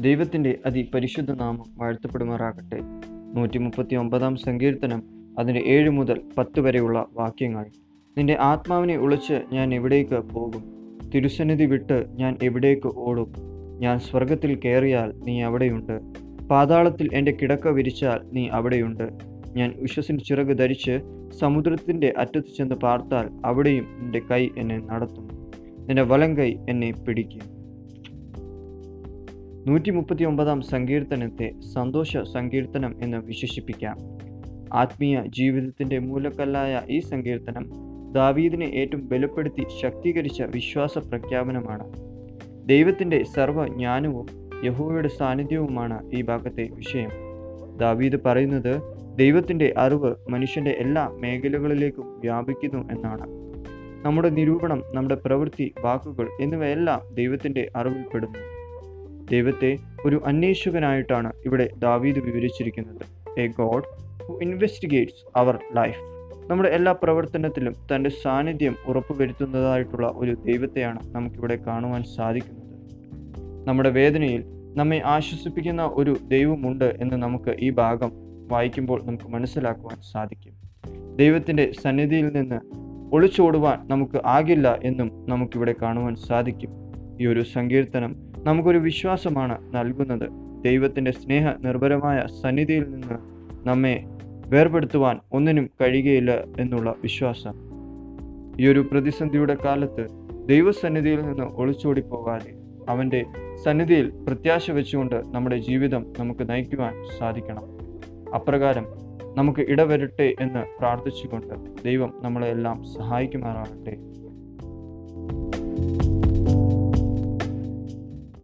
ദൈവത്തിന്റെ അതിപരിശുദ്ധ നാമം വാഴ്ത്തപ്പെടുമാറാകട്ടെ. നൂറ്റി മുപ്പത്തി ഒമ്പതാം സങ്കീർത്തനം അതിന്റെ ഏഴ് മുതൽ പത്ത് വരെയുള്ള വാക്യങ്ങൾ. നിന്റെ ആത്മാവിനെ ഒളിച്ച് ഞാൻ എവിടേക്ക് പോകും? തിരുസന്നിധി വിട്ട് ഞാൻ എവിടേക്ക് ഓടും? ഞാൻ സ്വർഗത്തിൽ കയറിയാൽ നീ അവിടെയുണ്ട്. പാതാളത്തിൽ എന്റെ കിടക്ക വിരിച്ചാൽ നീ അവിടെയുണ്ട്. ഞാൻ വിശ്വസിന് ചിറക് ധരിച്ച് സമുദ്രത്തിന്റെ അറ്റത്ത് ചെന്ന് പാർത്താൽ അവിടെയും നിന്റെ കൈ എന്നെ നടത്തും. നിന്റെ വലം കൈ എന്നെ പിടിക്കും. നൂറ്റി മുപ്പത്തി ഒമ്പതാം സങ്കീർത്തനത്തെ സന്തോഷ സങ്കീർത്തനം എന്ന് വിശേഷിപ്പിക്കാം. ആത്മീയ ജീവിതത്തിന്റെ മൂലക്കല്ലായ ഈ സങ്കീർത്തനം ദാവീദിനെ ഏറ്റവും ബലപ്പെടുത്തി ശക്തീകരിച്ച വിശ്വാസ പ്രഖ്യാപനമാണ്. ദൈവത്തിന്റെ സർവജ്ഞാനവും യഹോവയുടെ സാന്നിധ്യവുമാണ് ഈ ഭാഗത്തെ വിഷയം. ദാവീദ് പറയുന്നത് ദൈവത്തിന്റെ അറിവ് മനുഷ്യന്റെ എല്ലാ മേഖലകളിലേക്കും വ്യാപിക്കുന്നു എന്നാണ്. നമ്മുടെ നിരൂപണം നമ്മുടെ പ്രവൃത്തി വാക്കുകൾ എന്നിവയെല്ലാം ദൈവത്തിന്റെ അറിവിൽപ്പെടുന്നു. ദൈവത്തെ ഒരു അന്വേഷകനായിട്ടാണ് ഇവിടെ ദാവീദ് വിവരിച്ചിരിക്കുന്നത്. A God who investigates our life നമ്മുടെ എല്ലാ പ്രവർത്തനത്തിലും തന്റെ സാന്നിധ്യം ഉറപ്പുവരുത്തുന്നതായിട്ടുള്ള ഒരു ദൈവത്തെയാണ് നമുക്കിവിടെ കാണുവാൻ സാധിക്കുന്നത്. നമ്മുടെ വേദനയിൽ നമ്മെ ആശ്വസിപ്പിക്കുന്ന ഒരു ദൈവമുണ്ട് എന്ന് നമുക്ക് ഈ ഭാഗം വായിക്കുമ്പോൾ നമുക്ക് മനസ്സിലാക്കുവാൻ സാധിക്കും. ദൈവത്തിന്റെ സന്നിധിയിൽ നിന്ന് ഒളിച്ചോടുവാൻ നമുക്ക് ആകില്ല എന്നും നമുക്കിവിടെ കാണുവാൻ സാധിക്കും. ഈ ഒരു സങ്കീർത്തനം നമുക്കൊരു വിശ്വാസമാണ് നൽകുന്നത്. ദൈവത്തിന്റെ സ്നേഹ നിർഭരമായ സന്നിധിയിൽ നിന്ന് നമ്മെ വേർപെടുത്തുവാൻ ഒന്നിനും കഴിയുകയില്ല എന്നുള്ള വിശ്വാസം. ഈ ഒരു പ്രതിസന്ധിയുടെ കാലത്ത് ദൈവസന്നിധിയിൽ നിന്ന് ഒളിച്ചോടി പോകാതെ അവന്റെ സന്നിധിയിൽ പ്രത്യാശ വെച്ചുകൊണ്ട് നമ്മുടെ ജീവിതം നമുക്ക് നയിക്കുവാൻ സാധിക്കണം. അപ്രകാരം നമുക്ക് ഇടവരട്ടെ എന്ന് പ്രാർത്ഥിച്ചുകൊണ്ട് ദൈവം നമ്മളെല്ലാം സഹായിക്കുമാറാകട്ടെ.